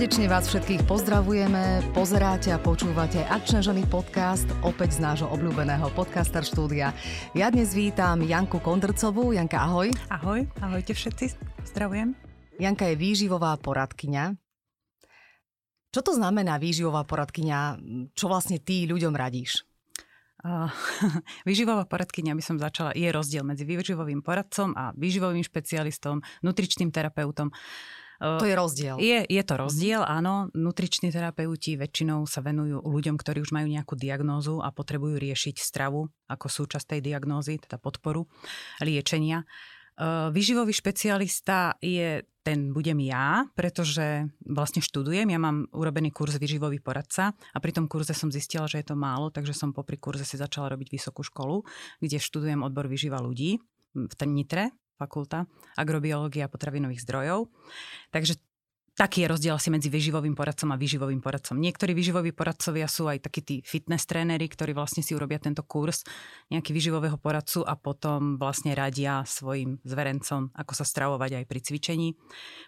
Srdečne vás všetkých pozdravujeme, pozeráte a počúvate Akčné ženy podcast opäť z nášho obľúbeného podcaster štúdia. Ja dnes vítam Janku Kondrcovú. Janka, ahoj. Ahoj, ahojte všetci, zdravujem. Janka je výživová poradkyňa. Čo to znamená výživová poradkyňa? Čo vlastne ty ľuďom radíš? Uh, výživová poradkyňa by som začala, je rozdiel medzi výživovým poradcom a výživovým špecialistom, nutričným terapeutom. To je rozdiel. Je, je to rozdiel, áno. Nutriční terapeuti väčšinou sa venujú ľuďom, ktorí už majú nejakú diagnózu a potrebujú riešiť stravu ako súčasť tej diagnózy, teda podporu liečenia. Výživový špecialista je ten budem ja, pretože vlastne študujem, ja mám urobený kurz výživový poradca a pri tom kurze som zistila, že je to málo, takže som popri kurze si začala robiť vysokú školu, kde študujem odbor výživa ľudí v Nitre, fakulta agrobiológia potravinových zdrojov. Takže taký je rozdiel asi medzi vyživovým poradcom a vyživovým poradcom. Niektorí vyživoví poradcovia sú aj takí tí fitness tréneri, ktorí vlastne si urobia tento kurz nejaký vyživového poradcu a potom vlastne radia svojim zverencom, ako sa stravovať aj pri cvičení.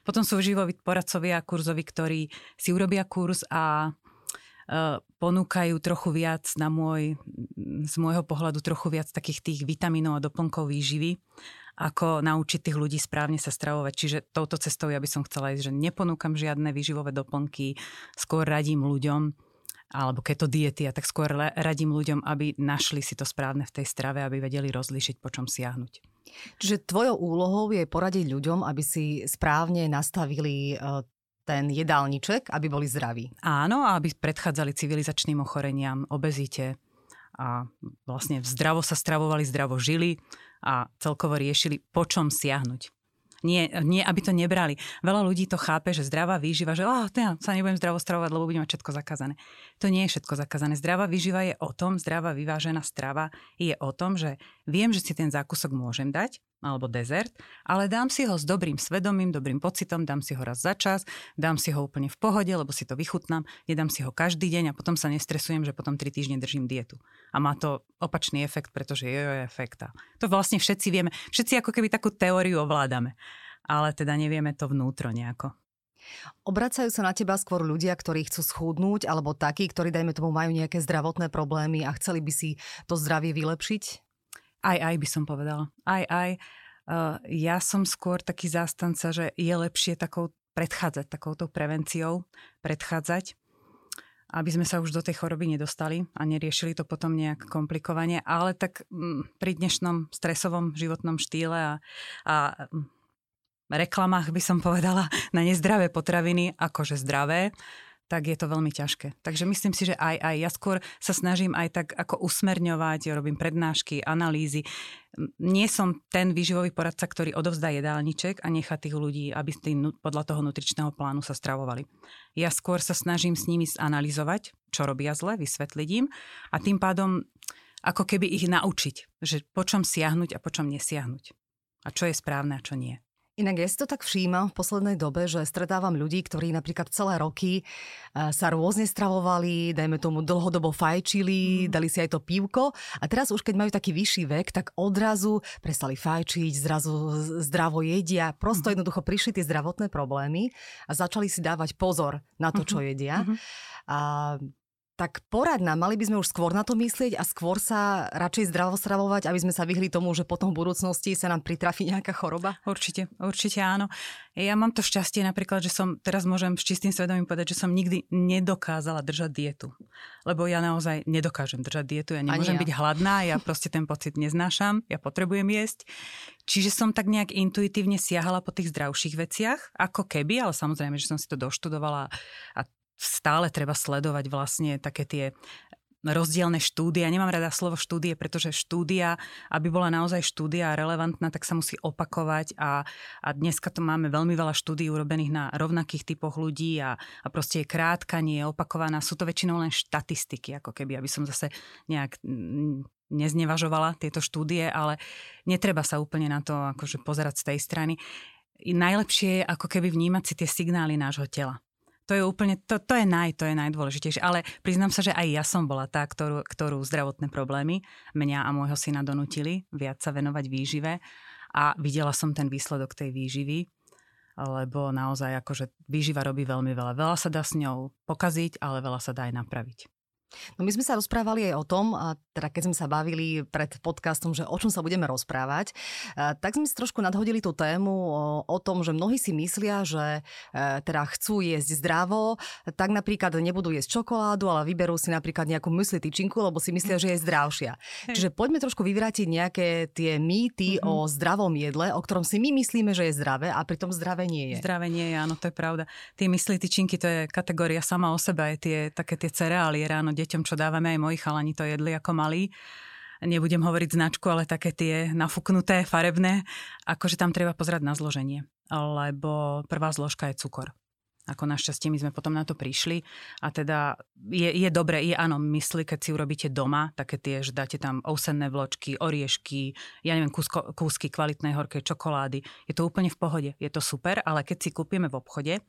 Potom sú vyživoví poradcovia kurzovi, ktorí si urobia kurz a e, ponúkajú trochu viac na môj, z môjho pohľadu trochu viac takých tých vitamínov a doplnkov výživy ako naučiť tých ľudí správne sa stravovať. Čiže touto cestou ja by som chcela ísť, že neponúkam žiadne výživové doplnky, skôr radím ľuďom, alebo keto diety, a tak skôr radím ľuďom, aby našli si to správne v tej strave, aby vedeli rozlíšiť, po čom siahnuť. Čiže tvojou úlohou je poradiť ľuďom, aby si správne nastavili e, ten jedálniček, aby boli zdraví. Áno, aby predchádzali civilizačným ochoreniam, obezite a vlastne zdravo sa stravovali, zdravo žili a celkovo riešili, po čom siahnuť. Nie, nie, aby to nebrali. Veľa ľudí to chápe, že zdravá výživa, že oh, ja sa nebudem zdravo stravovať, lebo budem mať všetko zakázané. To nie je všetko zakázané. Zdravá výživa je o tom, zdravá vyvážená strava je o tom, že viem, že si ten zákusok môžem dať, alebo dezert, ale dám si ho s dobrým svedomím, dobrým pocitom, dám si ho raz za čas, dám si ho úplne v pohode, lebo si to vychutnám, nedám si ho každý deň a potom sa nestresujem, že potom 3 týždne držím dietu. A má to opačný efekt, pretože je efekt. To vlastne všetci vieme. Všetci ako keby takú teóriu ovládame, ale teda nevieme to vnútro nejako. Obracajú sa na teba skôr ľudia, ktorí chcú schúdnuť, alebo takí, ktorí, dajme tomu, majú nejaké zdravotné problémy a chceli by si to zdravie vylepšiť? Aj, aj by som povedala. Aj, aj. Ja som skôr taký zástanca, že je lepšie takou predchádzať, takouto prevenciou, predchádzať, aby sme sa už do tej choroby nedostali a neriešili to potom nejak komplikovane, ale tak mm, pri dnešnom stresovom životnom štýle a, a m, reklamách by som povedala na nezdravé potraviny, akože zdravé, tak je to veľmi ťažké. Takže myslím si, že aj, aj ja skôr sa snažím aj tak ako usmerňovať, robím prednášky, analýzy. Nie som ten výživový poradca, ktorý odovzdá jedálniček a nechá tých ľudí, aby tým, podľa toho nutričného plánu sa stravovali. Ja skôr sa snažím s nimi zanalýzovať, čo robia zle, vysvetliť im a tým pádom ako keby ich naučiť, že po čom siahnuť a po čom nesiahnuť. A čo je správne a čo nie. Inak ja si to tak všímam v poslednej dobe, že stretávam ľudí, ktorí napríklad celé roky eh, sa rôzne stravovali, dajme tomu dlhodobo fajčili, mm. dali si aj to pívko a teraz už keď majú taký vyšší vek, tak odrazu prestali fajčiť, zrazu zdravo jedia, prosto mm. jednoducho prišli tie zdravotné problémy a začali si dávať pozor na to, čo mhm. jedia. Mm-hmm. A tak porad nám, mali by sme už skôr na to myslieť a skôr sa radšej zdravo stravovať, aby sme sa vyhli tomu, že potom v budúcnosti sa nám pritrafi nejaká choroba? Určite, určite áno. Ja mám to šťastie napríklad, že som, teraz môžem s čistým svedomím povedať, že som nikdy nedokázala držať dietu. Lebo ja naozaj nedokážem držať dietu, ja nemôžem ja. byť hladná, ja proste ten pocit neznášam, ja potrebujem jesť. Čiže som tak nejak intuitívne siahala po tých zdravších veciach, ako keby, ale samozrejme, že som si to doštudovala a stále treba sledovať vlastne také tie rozdielne štúdie. Ja nemám rada slovo štúdie, pretože štúdia, aby bola naozaj štúdia relevantná, tak sa musí opakovať a, a dneska to máme veľmi veľa štúdí urobených na rovnakých typoch ľudí a, a proste je krátka, nie je opakovaná. Sú to väčšinou len štatistiky, ako keby, aby som zase nejak neznevažovala tieto štúdie, ale netreba sa úplne na to akože pozerať z tej strany. Najlepšie je ako keby vnímať si tie signály nášho tela. To je úplne, to, to je naj, to je najdôležitejšie. Ale priznám sa, že aj ja som bola tá, ktorú, ktorú zdravotné problémy mňa a môjho syna donutili viac sa venovať výžive a videla som ten výsledok tej výživy lebo naozaj akože výživa robí veľmi veľa. Veľa sa dá s ňou pokaziť, ale veľa sa dá aj napraviť. No my sme sa rozprávali aj o tom, a teda keď sme sa bavili pred podcastom, že o čom sa budeme rozprávať, tak sme si trošku nadhodili tú tému o, o tom, že mnohí si myslia, že e, teda chcú jesť zdravo, tak napríklad nebudú jesť čokoládu, ale vyberú si napríklad nejakú mysli tyčinku, lebo si myslia, že je zdravšia. Čiže poďme trošku vyvrátiť nejaké tie mýty mm-hmm. o zdravom jedle, o ktorom si my myslíme, že je zdravé a pritom zdravé nie je. Zdravé nie je, áno, to je pravda. Tie mysli tyčinky, to je kategória sama o sebe, aj tie, také tie cereálie ráno deťom, čo dávame, aj moji chalani to jedli ako malí. Nebudem hovoriť značku, ale také tie nafuknuté, farebné. Akože tam treba pozerať na zloženie. Lebo prvá zložka je cukor. Ako našťastie my sme potom na to prišli. A teda je, je dobre, je áno, mysli, keď si urobíte doma, také tie, že dáte tam ousenné vločky, oriešky, ja neviem, kúsko, kúsky kvalitnej horkej čokolády. Je to úplne v pohode, je to super, ale keď si kúpime v obchode,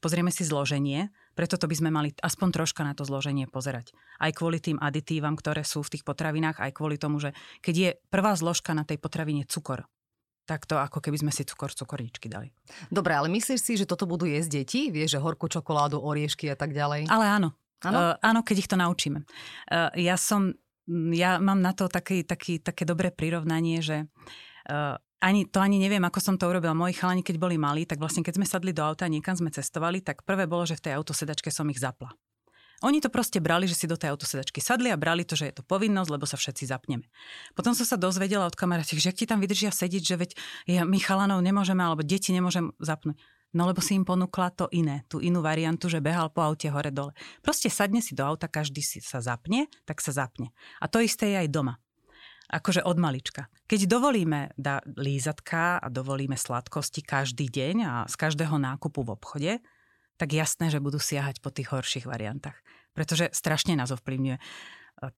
pozrieme si zloženie, preto to by sme mali aspoň troška na to zloženie pozerať. Aj kvôli tým aditívam, ktoré sú v tých potravinách, aj kvôli tomu, že keď je prvá zložka na tej potravine cukor, tak to ako keby sme si cukor cukoričky dali. Dobre, ale myslíš si, že toto budú jesť deti? Vieš, že horkú čokoládu, oriešky a tak ďalej? Ale áno. Áno, uh, áno keď ich to naučíme. Uh, ja som, ja mám na to taký, taký, také dobré prirovnanie, že uh, ani, to ani neviem, ako som to urobila. Moji chalani, keď boli malí, tak vlastne keď sme sadli do auta a niekam sme cestovali, tak prvé bolo, že v tej autosedačke som ich zapla. Oni to proste brali, že si do tej autosedačky sadli a brali to, že je to povinnosť, lebo sa všetci zapneme. Potom som sa dozvedela od kamarátiek, že ak ti tam vydržia sedieť, že veď ja, my chalanov nemôžeme, alebo deti nemôžem zapnúť. No lebo si im ponúkla to iné, tú inú variantu, že behal po aute hore-dole. Proste sadne si do auta, každý si sa zapne, tak sa zapne. A to isté je aj doma. Akože od malička. Keď dovolíme da, lízatka a dovolíme sladkosti každý deň a z každého nákupu v obchode, tak jasné, že budú siahať po tých horších variantách. Pretože strašne nás ovplyvňuje.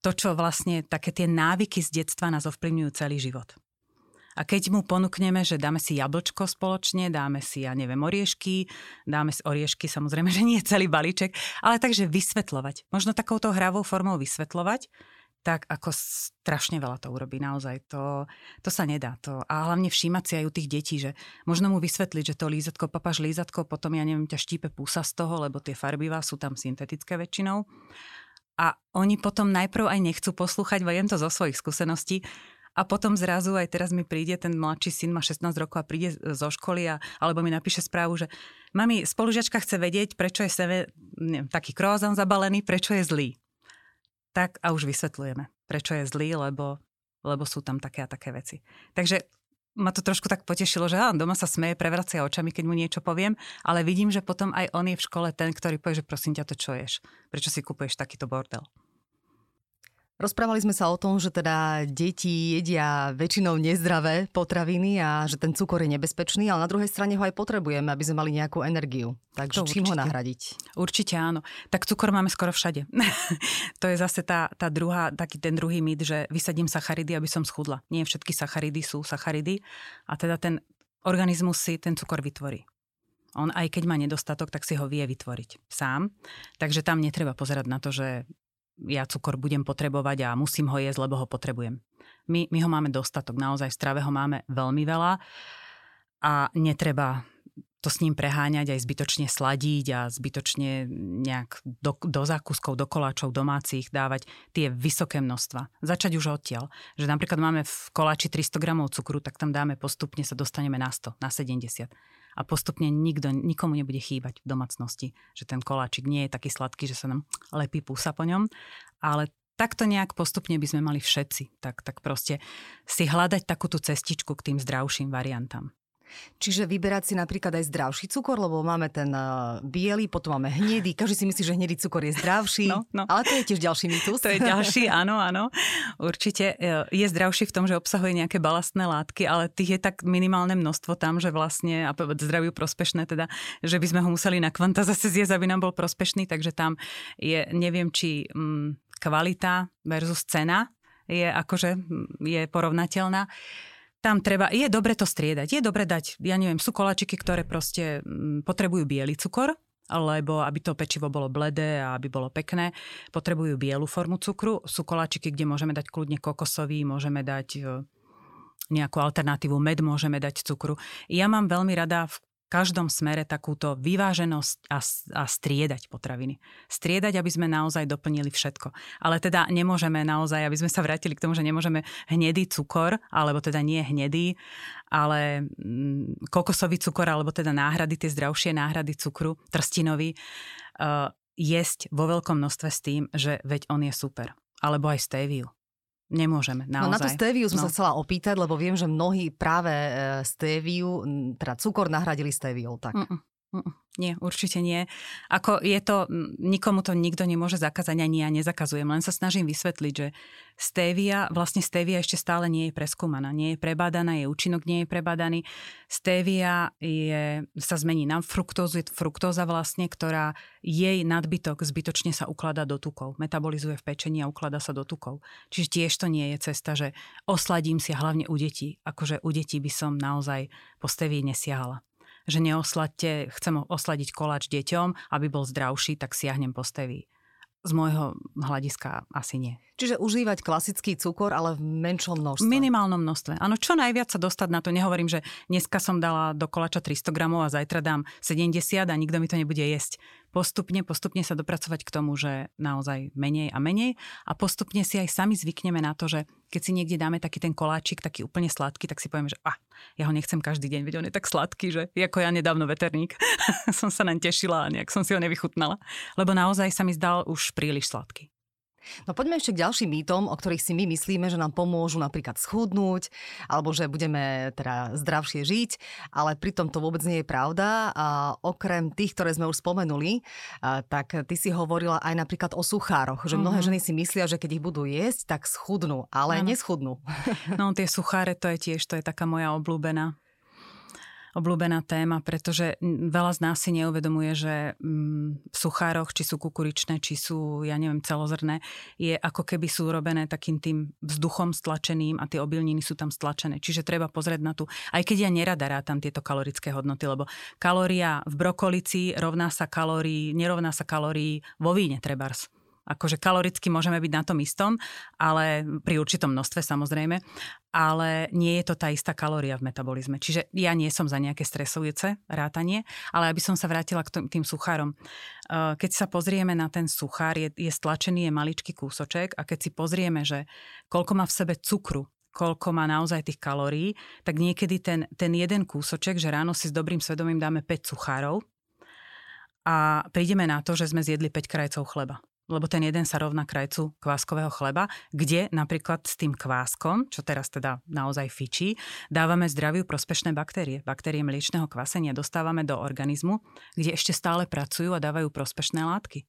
To, čo vlastne také tie návyky z detstva nás ovplyvňujú celý život. A keď mu ponúkneme, že dáme si jablčko spoločne, dáme si, ja neviem, oriešky, dáme si oriešky, samozrejme, že nie celý balíček, ale takže vysvetľovať. Možno takouto hravou formou vysvetľovať, tak ako strašne veľa to urobí naozaj. To, to sa nedá. To, a hlavne všímať si aj u tých detí, že možno mu vysvetliť, že to lízatko, papaš lízatko, potom ja neviem, ťa štípe púsa z toho, lebo tie farbivá sú tam syntetické väčšinou. A oni potom najprv aj nechcú poslúchať, viem to zo svojich skúseností, a potom zrazu aj teraz mi príde, ten mladší syn má 16 rokov a príde zo školy a, alebo mi napíše správu, že mami, spolužiačka chce vedieť, prečo je sebe, neviem, taký krozan zabalený, prečo je zlý tak a už vysvetľujeme, prečo je zlý, lebo, lebo sú tam také a také veci. Takže ma to trošku tak potešilo, že áno, doma sa smeje, prevracia očami, keď mu niečo poviem, ale vidím, že potom aj on je v škole ten, ktorý povie, že prosím ťa, to čo ješ? Prečo si kupuješ takýto bordel? Rozprávali sme sa o tom, že teda deti jedia väčšinou nezdravé potraviny a že ten cukor je nebezpečný, ale na druhej strane ho aj potrebujeme, aby sme mali nejakú energiu. Takže to čím určite. ho nahradiť? Určite áno. Tak cukor máme skoro všade. to je zase tá, tá druhá, taký ten druhý mýt, že vysadím sacharidy, aby som schudla. Nie všetky sacharidy sú sacharidy a teda ten organizmus si ten cukor vytvorí. On aj keď má nedostatok, tak si ho vie vytvoriť sám. Takže tam netreba pozerať na to, že ja cukor budem potrebovať a musím ho jesť, lebo ho potrebujem. My, my ho máme dostatok, naozaj v strave ho máme veľmi veľa a netreba to s ním preháňať, aj zbytočne sladiť a zbytočne nejak do, do zákuskov, do koláčov domácich dávať tie vysoké množstva. Začať už odtiaľ. Že napríklad máme v koláči 300 gramov cukru, tak tam dáme postupne, sa dostaneme na 100, na 70 a postupne nikto, nikomu nebude chýbať v domácnosti, že ten koláčik nie je taký sladký, že sa nám lepí púsa po ňom, ale takto nejak postupne by sme mali všetci, tak, tak proste si hľadať takúto cestičku k tým zdravším variantám. Čiže vyberať si napríklad aj zdravší cukor, lebo máme ten uh, biely, potom máme hnedý. Každý si myslí, že hnedý cukor je zdravší, no, no. ale to je tiež ďalší mýtus. To je ďalší, áno, áno. Určite e, je zdravší v tom, že obsahuje nejaké balastné látky, ale tých je tak minimálne množstvo tam, že vlastne, a zdraviu prospešné teda, že by sme ho museli na kvanta zase zjesť, aby nám bol prospešný, takže tam je, neviem, či mm, kvalita versus cena je akože je porovnateľná tam treba, je dobre to striedať, je dobre dať, ja neviem, sú koláčiky, ktoré proste mm, potrebujú biely cukor, alebo aby to pečivo bolo bledé a aby bolo pekné, potrebujú bielu formu cukru. Sú koláčiky, kde môžeme dať kľudne kokosový, môžeme dať e, nejakú alternatívu, med môžeme dať cukru. Ja mám veľmi rada v každom smere takúto vyváženosť a, a striedať potraviny. Striedať, aby sme naozaj doplnili všetko. Ale teda nemôžeme naozaj, aby sme sa vrátili k tomu, že nemôžeme hnedý cukor, alebo teda nie hnedý, ale mm, kokosový cukor, alebo teda náhrady, tie zdravšie náhrady cukru, trstinový, uh, jesť vo veľkom množstve s tým, že veď on je super. Alebo aj stéviu. Nemôžeme, naozaj. No na tú stéviu som no. sa chcela opýtať, lebo viem, že mnohí práve e, stéviu, teda cukor nahradili stéviou. Tak. Mm-mm. Nie, určite nie. Ako je to, nikomu to nikto nemôže zakázať, ani ja nezakazujem, len sa snažím vysvetliť, že stevia, vlastne stevia ešte stále nie je preskúmaná, nie je prebádaná, je účinok nie je prebádaný. Stevia je, sa zmení na fruktózu, je fruktóza vlastne, ktorá jej nadbytok zbytočne sa ukladá do tukov, metabolizuje v pečení a ukladá sa do tukov. Čiže tiež to nie je cesta, že osladím si hlavne u detí. Akože u detí by som naozaj po stevii nesiahala že neosladte, chcem osladiť koláč deťom, aby bol zdravší, tak siahnem po steví. Z môjho hľadiska asi nie. Čiže užívať klasický cukor, ale v menšom množstve. V minimálnom množstve. Áno, čo najviac sa dostať na to. Nehovorím, že dneska som dala do koláča 300 gramov a zajtra dám 70 a nikto mi to nebude jesť postupne, postupne sa dopracovať k tomu, že naozaj menej a menej a postupne si aj sami zvykneme na to, že keď si niekde dáme taký ten koláčik, taký úplne sladký, tak si poviem, že ah, ja ho nechcem každý deň, veď on je tak sladký, že ako ja nedávno veterník som sa naň tešila a nejak som si ho nevychutnala, lebo naozaj sa mi zdal už príliš sladký. No poďme ešte k ďalším mýtom, o ktorých si my myslíme, že nám pomôžu napríklad schudnúť, alebo že budeme teda zdravšie žiť, ale pritom to vôbec nie je pravda. A okrem tých, ktoré sme už spomenuli, tak ty si hovorila aj napríklad o suchároch, že mnohé mm-hmm. ženy si myslia, že keď ich budú jesť, tak schudnú, ale ano. neschudnú. No tie sucháre, to je tiež, to je taká moja obľúbená obľúbená téma, pretože veľa z nás si neuvedomuje, že mm, v suchároch, či sú kukuričné, či sú, ja neviem, celozrné, je ako keby sú robené takým tým vzduchom stlačeným a tie obilniny sú tam stlačené. Čiže treba pozrieť na tú, aj keď ja nerada rátam tieto kalorické hodnoty, lebo kalória v brokolici rovná sa kalórii, nerovná sa kalórii vo víne trebárs akože kaloricky môžeme byť na tom istom, ale pri určitom množstve samozrejme, ale nie je to tá istá kalória v metabolizme. Čiže ja nie som za nejaké stresujúce rátanie, ale aby som sa vrátila k tým suchárom. Eh, keď sa pozrieme na ten suchár, je, je stlačený, je maličký kúsoček a keď si pozrieme, že koľko má v sebe cukru, koľko má naozaj tých kalórií, tak niekedy ten, ten jeden kúsoček, že ráno si s dobrým svedomím dáme 5 suchárov a prídeme na to, že sme zjedli 5 krajcov chleba lebo ten jeden sa rovná krajcu kváskového chleba, kde napríklad s tým kváskom, čo teraz teda naozaj fičí, dávame zdraviu prospešné baktérie. Baktérie mliečného kvasenia dostávame do organizmu, kde ešte stále pracujú a dávajú prospešné látky.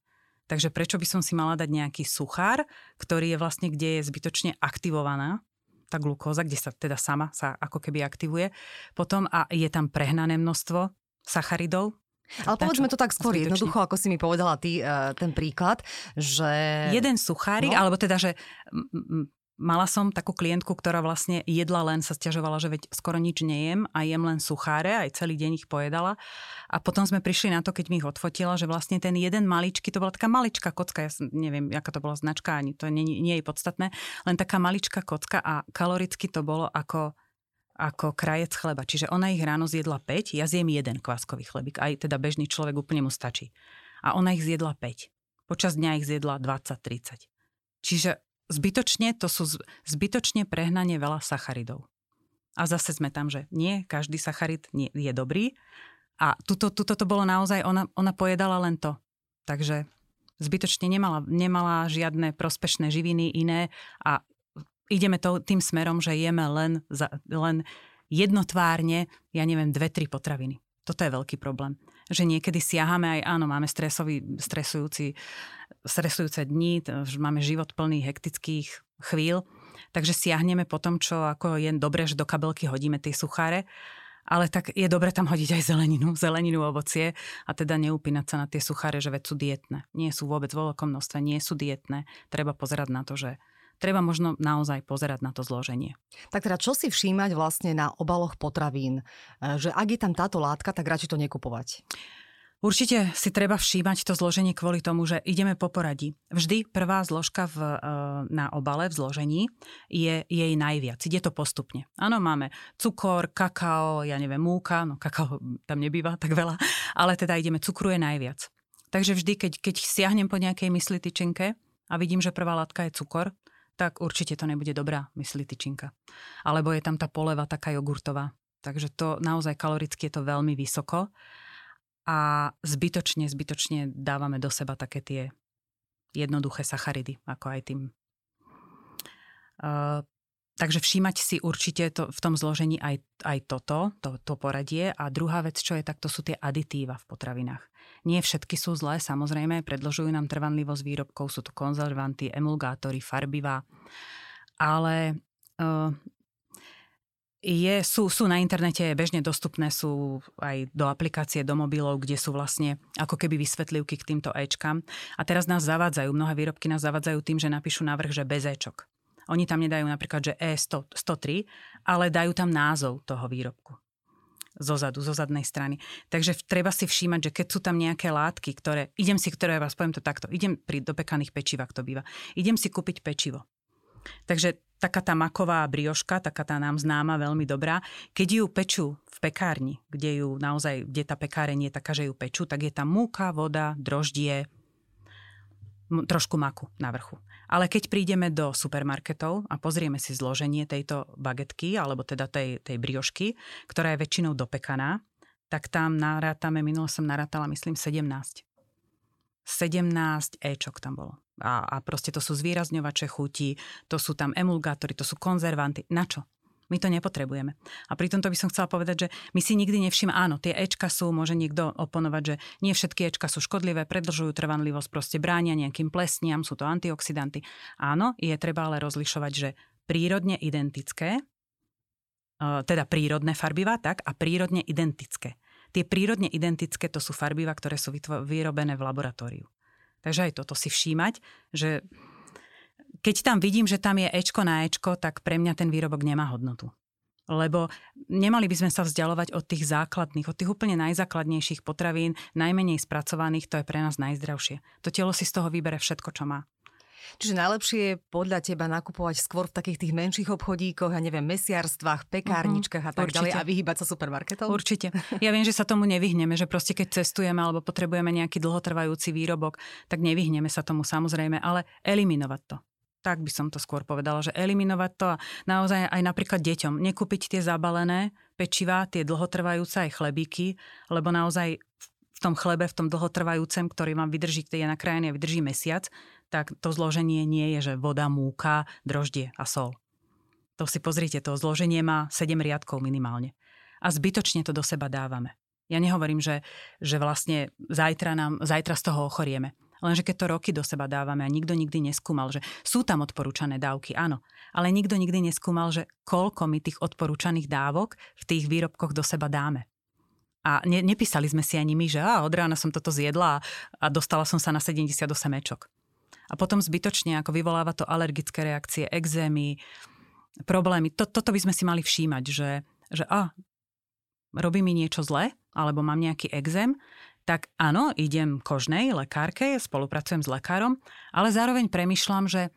Takže prečo by som si mala dať nejaký suchár, ktorý je vlastne, kde je zbytočne aktivovaná tá glukóza, kde sa teda sama sa ako keby aktivuje potom a je tam prehnané množstvo sacharidov, ale povedzme to tak skôr Zbytočne. jednoducho, ako si mi povedala ty uh, ten príklad, že... Jeden suchárik, no. alebo teda, že mala som takú klientku, ktorá vlastne jedla len, sa stiažovala, že veď skoro nič nejem a jem len sucháre, aj celý deň ich pojedala. A potom sme prišli na to, keď mi ich odfotila, že vlastne ten jeden maličký, to bola taká maličká kocka, ja neviem, aká to bola značka, ani to nie, nie je podstatné, len taká maličká kocka a kaloricky to bolo ako ako krajec chleba. Čiže ona ich ráno zjedla 5, ja zjem jeden kváskový chlebík. Aj teda bežný človek úplne mu stačí. A ona ich zjedla 5. Počas dňa ich zjedla 20-30. Čiže zbytočne, to sú zbytočne prehnanie veľa sacharidov. A zase sme tam, že nie, každý sacharid nie, je dobrý. A tuto, tuto to bolo naozaj, ona, ona pojedala len to. Takže zbytočne nemala, nemala žiadne prospešné živiny iné a ideme to, tým smerom, že jeme len, za, len jednotvárne, ja neviem, dve, tri potraviny. Toto je veľký problém. Že niekedy siahame aj, áno, máme stresový, stresujúci, stresujúce dni, máme život plný hektických chvíľ, takže siahneme po tom, čo ako je dobré, že do kabelky hodíme tie sucháre, ale tak je dobre tam hodiť aj zeleninu, zeleninu, ovocie a teda neupínať sa na tie sucháre, že veď sú dietné. Nie sú vôbec vo veľkom množstve, nie sú dietné. Treba pozerať na to, že treba možno naozaj pozerať na to zloženie. Tak teda čo si všímať vlastne na obaloch potravín? E, že ak je tam táto látka, tak radšej to nekupovať. Určite si treba všímať to zloženie kvôli tomu, že ideme po poradí. Vždy prvá zložka v, e, na obale v zložení je jej najviac. Ide to postupne. Áno, máme cukor, kakao, ja neviem, múka, no kakao tam nebýva tak veľa, ale teda ideme, cukru je najviac. Takže vždy, keď, keď siahnem po nejakej mysli tyčinke a vidím, že prvá látka je cukor, tak určite to nebude dobrá mysli tyčinka. Alebo je tam tá poleva taká jogurtová. Takže to naozaj kaloricky je to veľmi vysoko a zbytočne, zbytočne dávame do seba také tie jednoduché sacharidy, ako aj tým. Takže všímať si určite to, v tom zložení aj, aj toto, to, to poradie. A druhá vec, čo je, tak to sú tie aditíva v potravinách. Nie všetky sú zlé, samozrejme, predložujú nám trvanlivosť výrobkov, sú to konzervanty, emulgátory, farbivá, ale uh, je, sú, sú na internete bežne dostupné, sú aj do aplikácie, do mobilov, kde sú vlastne ako keby vysvetlivky k týmto Ečkám. A teraz nás zavádzajú, mnohé výrobky nás zavádzajú tým, že napíšu návrh, že bez Ečok. Oni tam nedajú napríklad, že E103, ale dajú tam názov toho výrobku zozadu, zo zadnej strany. Takže treba si všímať, že keď sú tam nejaké látky, ktoré, idem si, ktoré vás poviem to takto, idem pri dopekaných pečivách to býva, idem si kúpiť pečivo. Takže taká tá maková brioška, taká tá nám známa, veľmi dobrá, keď ju pečú v pekárni, kde ju naozaj, kde tá pekáreň je taká, že ju pečú, tak je tam múka, voda, droždie, trošku maku na vrchu. Ale keď prídeme do supermarketov a pozrieme si zloženie tejto bagetky, alebo teda tej, tej briošky, ktorá je väčšinou dopekaná, tak tam narátame, minulo som narátala, myslím, 17. 17 Ečok tam bolo a, a proste to sú zvýrazňovače chutí, to sú tam emulgátory, to sú konzervanty. Na čo? My to nepotrebujeme. A pri tomto by som chcela povedať, že my si nikdy nevšimame, áno, tie Ečka sú, môže niekto oponovať, že nie všetky Ečka sú škodlivé, predlžujú trvanlivosť, proste bránia nejakým plesniam, sú to antioxidanty. Áno, je treba ale rozlišovať, že prírodne identické, e, teda prírodné farbivá, tak, a prírodne identické. Tie prírodne identické to sú farbivá, ktoré sú vyrobené v laboratóriu. Takže aj toto si všímať, že keď tam vidím, že tam je Ečko na Ečko, tak pre mňa ten výrobok nemá hodnotu. Lebo nemali by sme sa vzdialovať od tých základných, od tých úplne najzákladnejších potravín, najmenej spracovaných, to je pre nás najzdravšie. To telo si z toho vybere všetko, čo má. Čiže najlepšie je podľa teba nakupovať skôr v takých tých menších obchodíkoch, ja neviem, mesiarstvách, pekárničkách uh-huh, a tak ďalej a vyhýbať sa supermarketov? Určite. Ja viem, že sa tomu nevyhneme, že proste keď cestujeme alebo potrebujeme nejaký dlhotrvajúci výrobok, tak nevyhneme sa tomu samozrejme, ale eliminovať to tak by som to skôr povedala, že eliminovať to a naozaj aj napríklad deťom nekúpiť tie zabalené pečivá, tie dlhotrvajúce aj chlebíky, lebo naozaj v tom chlebe, v tom dlhotrvajúcem, ktorý vám vydrží, ktorý je nakrájený a vydrží mesiac, tak to zloženie nie je, že voda, múka, droždie a sol. To si pozrite, to zloženie má 7 riadkov minimálne. A zbytočne to do seba dávame. Ja nehovorím, že, že vlastne zajtra, nám, zajtra z toho ochorieme. Lenže keď to roky do seba dávame a nikto nikdy neskúmal, že sú tam odporúčané dávky, áno, ale nikto nikdy neskúmal, že koľko my tých odporúčaných dávok v tých výrobkoch do seba dáme. A ne, nepísali sme si ani my, že á, od rána som toto zjedla a dostala som sa na 78 mečok. A potom zbytočne, ako vyvoláva to alergické reakcie, exémy, problémy. To, toto by sme si mali všímať, že, že a, robí mi niečo zle, alebo mám nejaký exém, tak áno, idem kožnej lekárke, spolupracujem s lekárom, ale zároveň premyšľam, že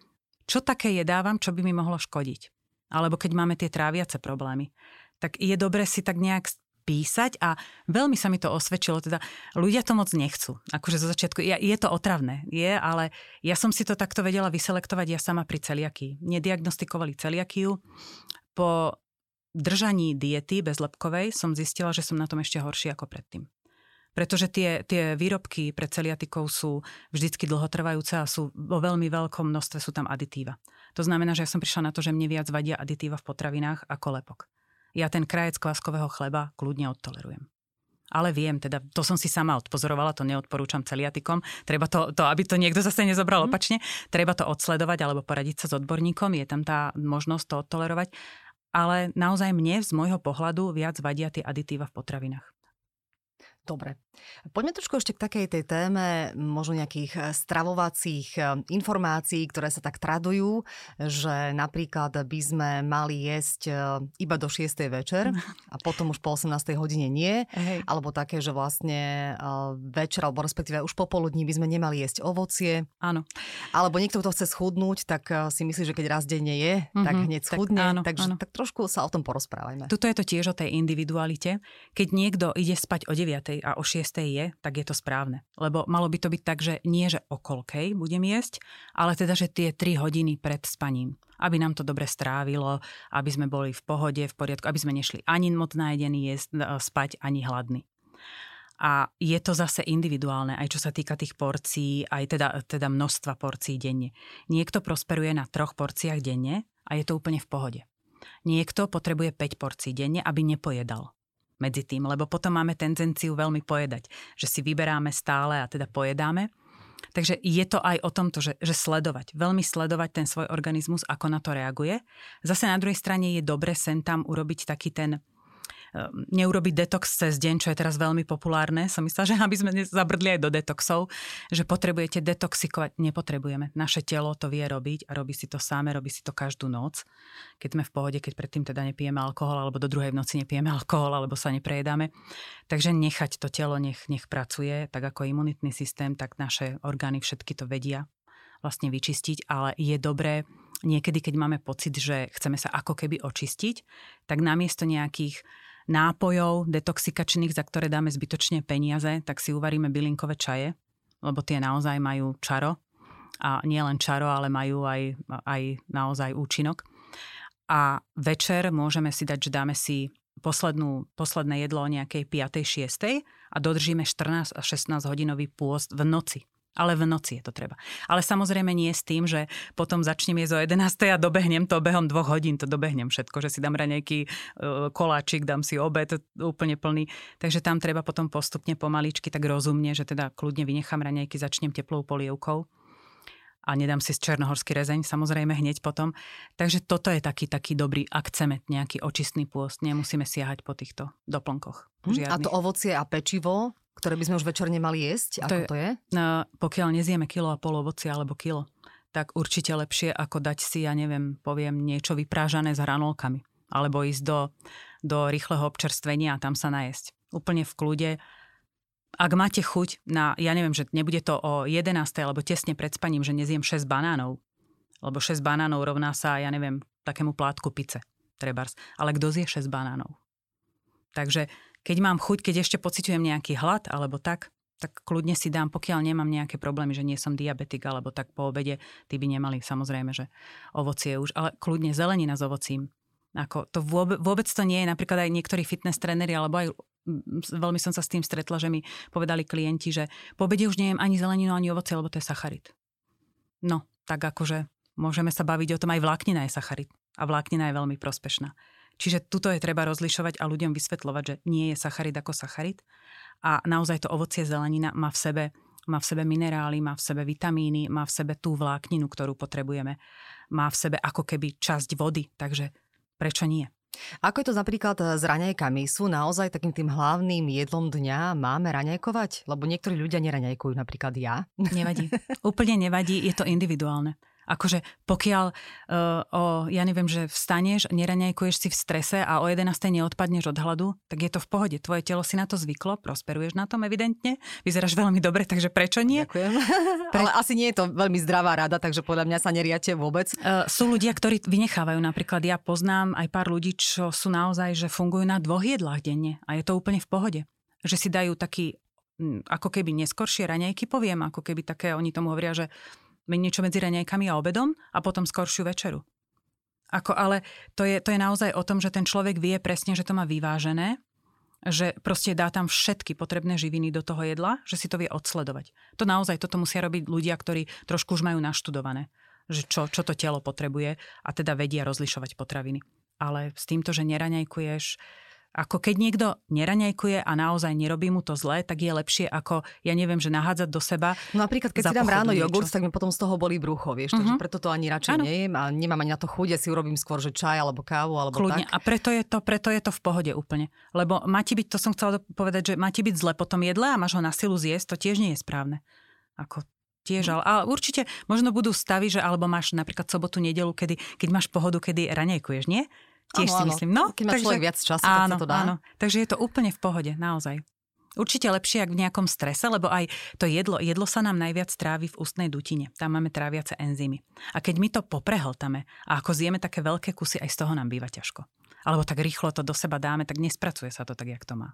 čo také jedávam, čo by mi mohlo škodiť. Alebo keď máme tie tráviace problémy. Tak je dobre si tak nejak písať a veľmi sa mi to osvedčilo, teda ľudia to moc nechcú. Akože zo začiatku, ja, je to otravné, je, ale ja som si to takto vedela vyselektovať ja sama pri celiakii. Nediagnostikovali celiakiu. Po držaní diety bezlepkovej som zistila, že som na tom ešte horšie ako predtým. Pretože tie, tie výrobky pre celiatikov sú vždycky dlhotrvajúce a sú vo veľmi veľkom množstve sú tam aditíva. To znamená, že ja som prišla na to, že mne viac vadia aditíva v potravinách ako lepok ja ten krajec kváskového chleba kľudne odtolerujem. Ale viem, teda to som si sama odpozorovala, to neodporúčam celiatikom. Treba to, to aby to niekto zase nezobral mm. opačne, treba to odsledovať alebo poradiť sa s odborníkom, je tam tá možnosť to odtolerovať. Ale naozaj mne z môjho pohľadu viac vadia tie aditíva v potravinách. Dobre. Poďme trošku ešte k takej tej téme možno nejakých eh, stravovacích eh, informácií, ktoré sa tak tradujú, že napríklad by sme mali jesť eh, iba do 6. večer a potom už po 18. hodine nie. Hej. Alebo také, že vlastne večer, alebo respektíve už popoludní by sme nemali jesť ovocie. Áno. Alebo niekto, kto chce schudnúť, tak si myslí, že keď raz denne je, mm-hmm. tak hneď schudne. Tak, áno, Takže áno. tak trošku sa o tom porozprávajme. Tuto je to tiež o tej individualite. Keď niekto ide spať o 9. a o 6 je, tak je to správne. Lebo malo by to byť tak, že nie, že o koľkej budem jesť, ale teda, že tie 3 hodiny pred spaním. Aby nám to dobre strávilo, aby sme boli v pohode, v poriadku, aby sme nešli ani moc najedení e, spať, ani hladní. A je to zase individuálne, aj čo sa týka tých porcií, aj teda, teda množstva porcií denne. Niekto prosperuje na troch porciách denne a je to úplne v pohode. Niekto potrebuje 5 porcií denne, aby nepojedal medzi tým, lebo potom máme tendenciu veľmi pojedať, že si vyberáme stále a teda pojedáme. Takže je to aj o tomto, že, že sledovať, veľmi sledovať ten svoj organizmus, ako na to reaguje. Zase na druhej strane je dobre sen tam urobiť taký ten neurobiť detox cez deň, čo je teraz veľmi populárne. Som myslela, že aby sme zabrdli aj do detoxov, že potrebujete detoxikovať. Nepotrebujeme. Naše telo to vie robiť a robí si to sáme, robí si to každú noc. Keď sme v pohode, keď predtým teda nepijeme alkohol alebo do druhej noci nepijeme alkohol alebo sa neprejedáme. Takže nechať to telo, nech, nech pracuje, tak ako imunitný systém, tak naše orgány všetky to vedia vlastne vyčistiť, ale je dobré niekedy, keď máme pocit, že chceme sa ako keby očistiť, tak namiesto nejakých nápojov detoxikačných, za ktoré dáme zbytočne peniaze, tak si uvaríme bylinkové čaje, lebo tie naozaj majú čaro. A nie len čaro, ale majú aj, aj naozaj účinok. A večer môžeme si dať, že dáme si poslednú, posledné jedlo o nejakej 5. 6. a dodržíme 14 až 16 hodinový pôst v noci. Ale v noci je to treba. Ale samozrejme nie s tým, že potom začnem jesť o 11. a dobehnem to behom dvoch hodín, to dobehnem všetko, že si dám nejaký e, koláčik, dám si obed úplne plný. Takže tam treba potom postupne pomaličky tak rozumne, že teda kľudne vynechám raňajky, začnem teplou polievkou a nedám si z černohorský rezeň, samozrejme hneď potom. Takže toto je taký, taký dobrý, ak chceme nejaký očistný pôst, nemusíme siahať po týchto doplnkoch. Žiadnych. A to ovocie a pečivo, ktoré by sme už večer nemali jesť? Ako to je? To je? No, pokiaľ nezieme kilo a pol ovocia alebo kilo, tak určite lepšie ako dať si, ja neviem, poviem niečo vyprážané s hranolkami. Alebo ísť do, do rýchleho občerstvenia a tam sa najesť. Úplne v kľude. Ak máte chuť na, ja neviem, že nebude to o 11. alebo tesne pred spaním, že nezjem 6 banánov, lebo 6 banánov rovná sa, ja neviem, takému plátku pice, trebárs. Ale kto zje 6 banánov? Takže keď mám chuť, keď ešte pociťujem nejaký hlad alebo tak, tak kľudne si dám, pokiaľ nemám nejaké problémy, že nie som diabetik, alebo tak po obede, tí by nemali samozrejme, že ovocie už, ale kľudne zelenina s ovocím. Ako, to vôbec, to nie je, napríklad aj niektorí fitness tréneri, alebo aj veľmi som sa s tým stretla, že mi povedali klienti, že po obede už nejem ani zeleninu, ani ovocie, lebo to je sacharit. No, tak akože môžeme sa baviť o tom, aj vláknina je sacharit. A vláknina je veľmi prospešná. Čiže tuto je treba rozlišovať a ľuďom vysvetľovať, že nie je sacharid ako sacharid. A naozaj to ovocie zelenina má v sebe má v sebe minerály, má v sebe vitamíny, má v sebe tú vlákninu, ktorú potrebujeme. Má v sebe ako keby časť vody, takže prečo nie? Ako je to napríklad s raňajkami? Sú naozaj takým tým hlavným jedlom dňa? Máme raňajkovať? Lebo niektorí ľudia neraňajkujú, napríklad ja. Nevadí. Úplne nevadí, je to individuálne. Akože pokiaľ uh, o, ja neviem, že vstaneš, neraňajkuješ si v strese a o 11. neodpadneš od hladu, tak je to v pohode. Tvoje telo si na to zvyklo, prosperuješ na tom evidentne, vyzeráš veľmi dobre, takže prečo nie? Ďakujem. Pre... Ale asi nie je to veľmi zdravá rada, takže podľa mňa sa neriate vôbec. Uh, sú ľudia, ktorí vynechávajú. Napríklad ja poznám aj pár ľudí, čo sú naozaj, že fungujú na dvoch jedlách denne a je to úplne v pohode. Že si dajú taký ako keby neskoršie raňajky, poviem, ako keby také, oni tomu hovoria, že niečo medzi raňajkami a obedom a potom skoršiu večeru. Ako, ale to je, to je naozaj o tom, že ten človek vie presne, že to má vyvážené, že proste dá tam všetky potrebné živiny do toho jedla, že si to vie odsledovať. To naozaj, toto musia robiť ľudia, ktorí trošku už majú naštudované, že čo, čo to telo potrebuje a teda vedia rozlišovať potraviny. Ale s týmto, že neraňajkuješ, Ako keď niekto neraňajkuje a naozaj nerobí mu to zlé, tak je lepšie ako, ja neviem, že nahádzať do seba. No napríklad, keď si dám ráno jogurt, tak mi potom z toho boli brucho, vieš, uh-huh. takže mhm. preto to ani radšej ano. nejem a nemám ani na to chuť, ja si urobím skôr, že čaj alebo kávu alebo Kľudne. tak. A preto je, to, preto je to v pohode úplne. Lebo má ti byť, to som chcela povedať, že má ti byť zle potom jedle a máš ho na silu zjesť, to tiež nie je správne. Ako tiež, ale, ale určite možno budú stavy, že alebo máš napríklad sobotu, nedelu, kedy, keď máš pohodu, kedy raňajkuješ, nie? Tiež ano, si myslím. No, Keď má takže, človek viac času, áno, tak sa to dá. Áno, takže je to úplne v pohode, naozaj. Určite lepšie, ak v nejakom strese, lebo aj to jedlo, jedlo sa nám najviac trávi v ústnej dutine. Tam máme tráviace enzymy. A keď my to poprehltame a ako zjeme také veľké kusy, aj z toho nám býva ťažko. Alebo tak rýchlo to do seba dáme, tak nespracuje sa to tak, jak to má.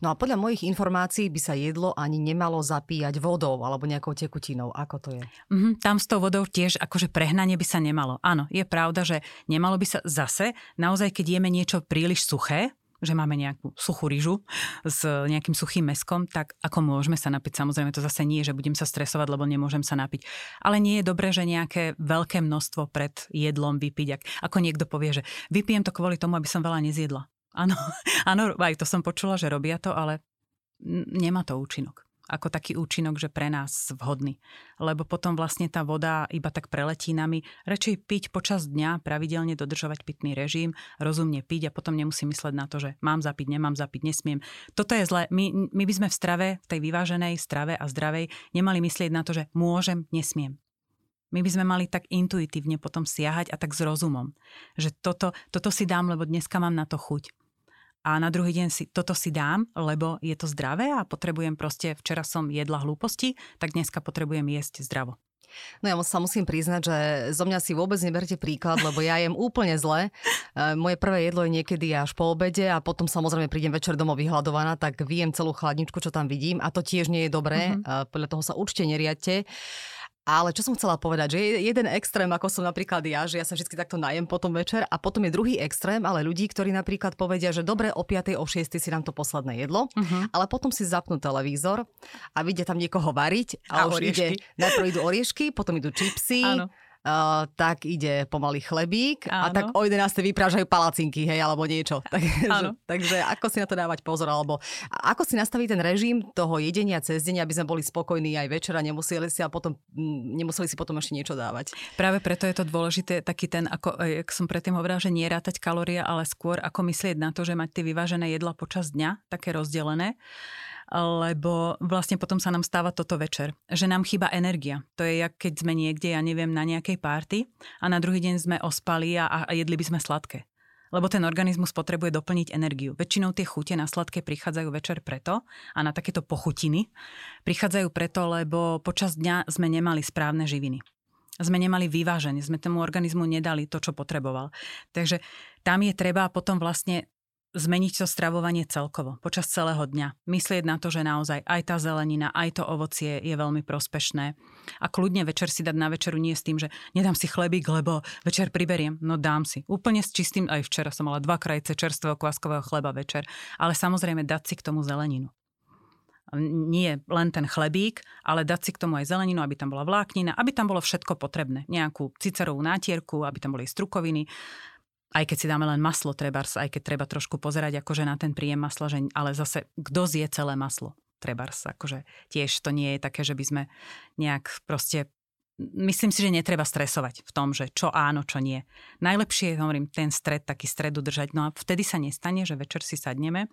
No a podľa mojich informácií by sa jedlo ani nemalo zapíjať vodou alebo nejakou tekutinou. Ako to je? Mm-hmm, tam s tou vodou tiež akože prehnanie by sa nemalo. Áno, je pravda, že nemalo by sa zase, naozaj keď jeme niečo príliš suché, že máme nejakú suchú ryžu s nejakým suchým meskom, tak ako môžeme sa napiť? Samozrejme to zase nie, že budem sa stresovať, lebo nemôžem sa napiť. Ale nie je dobré, že nejaké veľké množstvo pred jedlom vypiť. Ak, ako niekto povie, že vypijem to kvôli tomu, aby som veľa nezjedla. Áno, áno, aj to som počula, že robia to, ale nemá to účinok ako taký účinok, že pre nás vhodný. Lebo potom vlastne tá voda iba tak preletí nami. Radšej piť počas dňa, pravidelne dodržovať pitný režim, rozumne piť a potom nemusím mysleť na to, že mám zapiť, nemám zapiť, nesmiem. Toto je zlé. My, my by sme v strave, v tej vyváženej strave a zdravej, nemali myslieť na to, že môžem, nesmiem. My by sme mali tak intuitívne potom siahať a tak s rozumom. Že toto, toto si dám, lebo dneska mám na to chuť a na druhý deň si toto si dám, lebo je to zdravé a potrebujem proste, včera som jedla hlúposti, tak dneska potrebujem jesť zdravo. No ja sa musím priznať, že zo mňa si vôbec neberte príklad, lebo ja jem úplne zle. E, moje prvé jedlo je niekedy až po obede a potom samozrejme prídem večer domov vyhľadovaná, tak vyjem celú chladničku, čo tam vidím a to tiež nie je dobré. Uh-huh. Podľa toho sa určite neriadte. Ale čo som chcela povedať, že je jeden extrém, ako som napríklad ja, že ja sa vždy takto najem potom večer a potom je druhý extrém, ale ľudí, ktorí napríklad povedia, že dobre, o 5. o 6. si dám to posledné jedlo, uh-huh. ale potom si zapnú televízor a vidia tam niekoho variť a, a už oriešky. ide, najprv idú oriešky, potom idú čipsy, Áno uh, tak ide pomaly chlebík Áno. a tak o 11. vyprážajú palacinky, hej, alebo niečo. Takže, takže ako si na to dávať pozor, alebo ako si nastaviť ten režim toho jedenia cez deň, aby sme boli spokojní aj večera, nemuseli si a potom, nemuseli si potom ešte niečo dávať. Práve preto je to dôležité, taký ten, ako jak som predtým hovorila, že nie rátať kalórie, ale skôr ako myslieť na to, že mať tie vyvážené jedla počas dňa, také rozdelené lebo vlastne potom sa nám stáva toto večer, že nám chýba energia. To je jak keď sme niekde, ja neviem, na nejakej párty a na druhý deň sme ospali a, a jedli by sme sladké. Lebo ten organizmus potrebuje doplniť energiu. Väčšinou tie chute na sladké prichádzajú večer preto a na takéto pochutiny prichádzajú preto, lebo počas dňa sme nemali správne živiny sme nemali vyváženie, sme tomu organizmu nedali to, čo potreboval. Takže tam je treba potom vlastne zmeniť to stravovanie celkovo, počas celého dňa. Myslieť na to, že naozaj aj tá zelenina, aj to ovocie je veľmi prospešné. A kľudne večer si dať na večeru nie s tým, že nedám si chlebík, lebo večer priberiem. No dám si. Úplne s čistým, aj včera som mala dva krajce čerstvého kváskového chleba večer. Ale samozrejme dať si k tomu zeleninu nie len ten chlebík, ale dať si k tomu aj zeleninu, aby tam bola vláknina, aby tam bolo všetko potrebné. Nejakú cicerovú nátierku, aby tam boli strukoviny, aj keď si dáme len maslo, trebárs, aj keď treba trošku pozerať akože na ten príjem masla, že, ale zase kto zje celé maslo? Trebárs, akože tiež to nie je také, že by sme nejak proste myslím si, že netreba stresovať v tom, že čo áno, čo nie. Najlepšie je, hovorím, ten stred, taký stred udržať. No a vtedy sa nestane, že večer si sadneme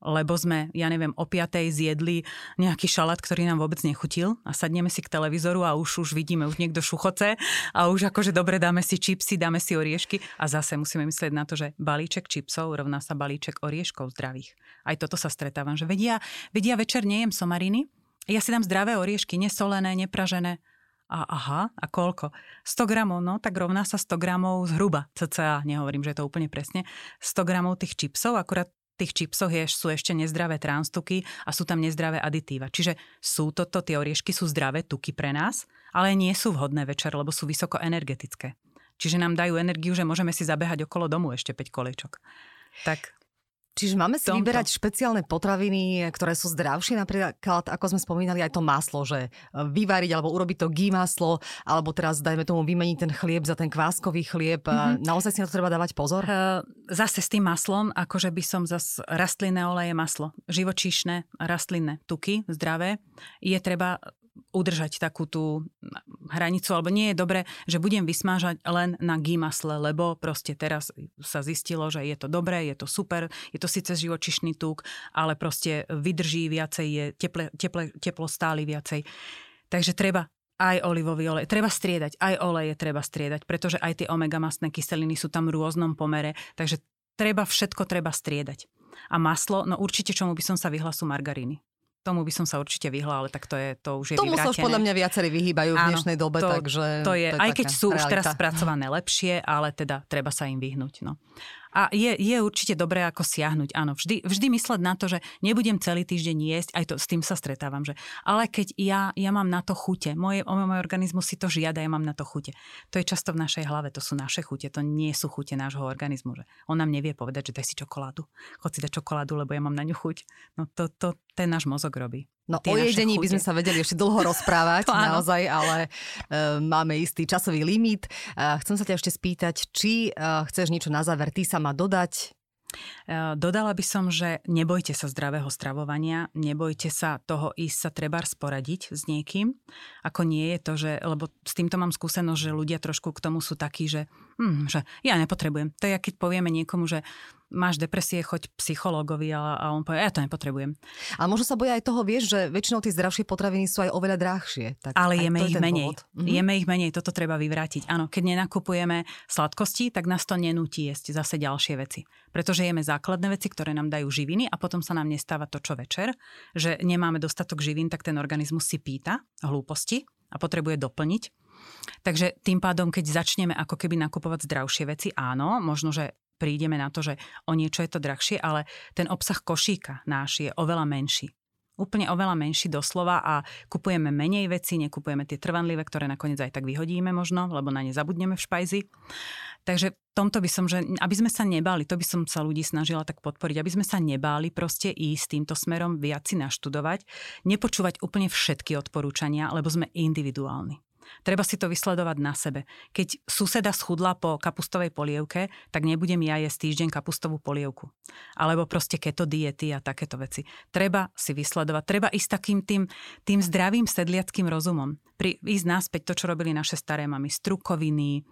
lebo sme, ja neviem, o piatej zjedli nejaký šalát, ktorý nám vôbec nechutil a sadneme si k televízoru a už, už vidíme, už niekto šuchoce a už akože dobre dáme si čipsy, dáme si oriešky a zase musíme myslieť na to, že balíček čipsov rovná sa balíček orieškov zdravých. Aj toto sa stretávam, že vedia, vedia večer nejem somariny, ja si dám zdravé oriešky, nesolené, nepražené. A aha, a koľko? 100 gramov, no tak rovná sa 100 gramov zhruba, cca, nehovorím, že je to úplne presne, 100 gramov tých čipsov, akurát tých čipsoch je, sú ešte nezdravé transtuky a sú tam nezdravé aditíva. Čiže sú toto, tie oriešky sú zdravé tuky pre nás, ale nie sú vhodné večer, lebo sú vysoko energetické. Čiže nám dajú energiu, že môžeme si zabehať okolo domu ešte 5 kolečok. Tak Čiže máme si tomto. vyberať špeciálne potraviny, ktoré sú zdravšie, napríklad, ako sme spomínali, aj to maslo, že e, vyvariť alebo urobiť to gý maslo, alebo teraz, dajme tomu, vymeniť ten chlieb za ten kváskový chlieb. Mm-hmm. Naozaj si na to treba dávať pozor? Uh, zase s tým maslom, akože by som zase rastlinné oleje maslo, živočíšne rastlinné tuky, zdravé, je treba udržať takú tú hranicu, alebo nie je dobre, že budem vysmážať len na gimasle, lebo proste teraz sa zistilo, že je to dobré, je to super, je to síce živočišný tuk, ale proste vydrží viacej, je teple, teple, teplo stály viacej. Takže treba aj olivový olej. Treba striedať, aj oleje treba striedať, pretože aj tie omega mastné kyseliny sú tam v rôznom pomere, takže treba všetko treba striedať. A maslo, no určite čomu by som sa vyhla sú margaríny. Tomu by som sa určite vyhla, ale tak to je to už je Tomu vyvrátené. sa už podľa mňa viacerí vyhýbajú v dnešnej dobe, to, takže... To je, to je aj keď sú realita. už teraz spracované lepšie, ale teda treba sa im vyhnúť. No. A je, je určite dobré ako siahnuť, áno. Vždy, vždy mysleť na to, že nebudem celý týždeň jesť, aj to, s tým sa stretávam, že ale keď ja, ja mám na to chute, moje, môj organizmus si to žiada, ja mám na to chute. To je často v našej hlave, to sú naše chute, to nie sú chute nášho organizmu. Že on nám nevie povedať, že daj si čokoládu, chod si dať čokoládu, lebo ja mám na ňu chuť. No to, to ten náš mozog robí. No o jedení by sme sa vedeli ešte dlho rozprávať, naozaj, ale uh, máme istý časový limit. Uh, chcem sa ťa ešte spýtať, či uh, chceš niečo na záver ty sa má dodať? Dodala by som, že nebojte sa zdravého stravovania, nebojte sa toho ísť sa treba sporadiť s niekým. Ako nie je to, že, lebo s týmto mám skúsenosť, že ľudia trošku k tomu sú takí, že, hm, že ja nepotrebujem. To je, keď povieme niekomu, že máš depresie, choď psychológovi a, a on povie, ja to nepotrebujem. Ale možno sa boja aj toho, vieš, že väčšinou tie zdravšie potraviny sú aj oveľa drahšie. Tak Ale jeme ich menej. Mm-hmm. Jeme ich menej, toto treba vyvrátiť. Áno, keď nenakupujeme sladkosti, tak nás to nenúti jesť zase ďalšie veci. Pretože jeme základné veci, ktoré nám dajú živiny a potom sa nám nestáva to, čo večer, že nemáme dostatok živín, tak ten organizmus si pýta hlúposti a potrebuje doplniť. Takže tým pádom, keď začneme ako keby nakupovať zdravšie veci, áno, možno, že prídeme na to, že o niečo je to drahšie, ale ten obsah košíka náš je oveľa menší. Úplne oveľa menší doslova a kupujeme menej veci, nekupujeme tie trvanlivé, ktoré nakoniec aj tak vyhodíme možno, lebo na ne zabudneme v špajzi. Takže tomto by som, že aby sme sa nebáli, to by som sa ľudí snažila tak podporiť, aby sme sa nebáli proste ísť týmto smerom, viac si naštudovať, nepočúvať úplne všetky odporúčania, lebo sme individuálni. Treba si to vysledovať na sebe. Keď suseda schudla po kapustovej polievke, tak nebudem ja jesť týždeň kapustovú polievku. Alebo proste keto diety a takéto veci. Treba si vysledovať, treba ísť takým tým, tým zdravým sedliackým rozumom. Pri, ísť naspäť to, čo robili naše staré mamy. Strukoviny,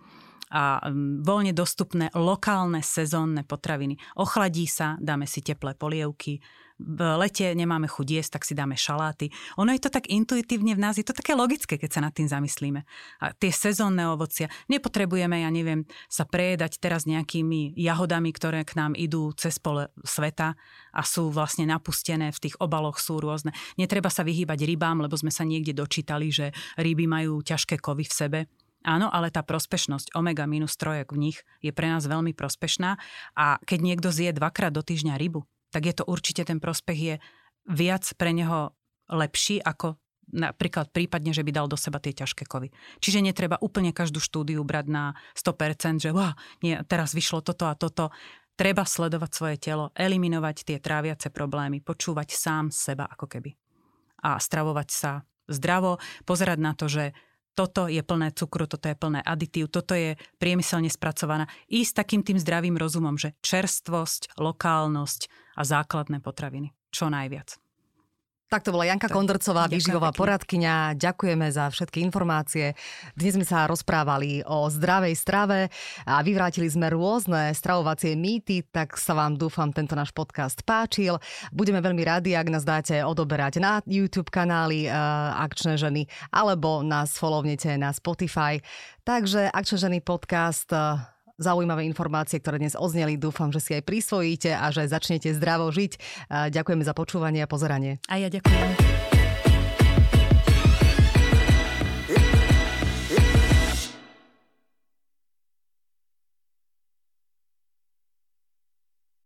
a mm, voľne dostupné lokálne sezónne potraviny. Ochladí sa, dáme si teplé polievky, v lete nemáme chuť jesť, tak si dáme šaláty. Ono je to tak intuitívne v nás, je to také logické, keď sa nad tým zamyslíme. A tie sezónne ovocia, nepotrebujeme, ja neviem, sa prejedať teraz nejakými jahodami, ktoré k nám idú cez pole sveta a sú vlastne napustené, v tých obaloch sú rôzne. Netreba sa vyhýbať rybám, lebo sme sa niekde dočítali, že ryby majú ťažké kovy v sebe. Áno, ale tá prospešnosť omega minus trojek v nich je pre nás veľmi prospešná a keď niekto zje dvakrát do týždňa rybu, tak je to určite ten prospech je viac pre neho lepší ako napríklad prípadne, že by dal do seba tie ťažké kovy. Čiže netreba úplne každú štúdiu brať na 100%, že wow, nie, teraz vyšlo toto a toto. Treba sledovať svoje telo, eliminovať tie tráviace problémy, počúvať sám seba ako keby. A stravovať sa zdravo, pozerať na to, že toto je plné cukru, toto je plné aditív, toto je priemyselne spracovaná. Ísť takým tým zdravým rozumom, že čerstvosť, lokálnosť a základné potraviny. Čo najviac. Tak to bola Janka Kondrcová, výživová poradkyňa. Ďakujeme za všetky informácie. Dnes sme sa rozprávali o zdravej strave a vyvrátili sme rôzne stravovacie mýty, tak sa vám dúfam tento náš podcast páčil. Budeme veľmi radi, ak nás dáte odoberať na YouTube kanály uh, Akčné ženy alebo nás follownete na Spotify. Takže Akčné ženy podcast uh, zaujímavé informácie, ktoré dnes ozneli. Dúfam, že si aj prisvojíte a že začnete zdravo žiť. Ďakujeme za počúvanie a pozeranie. A ja ďakujem.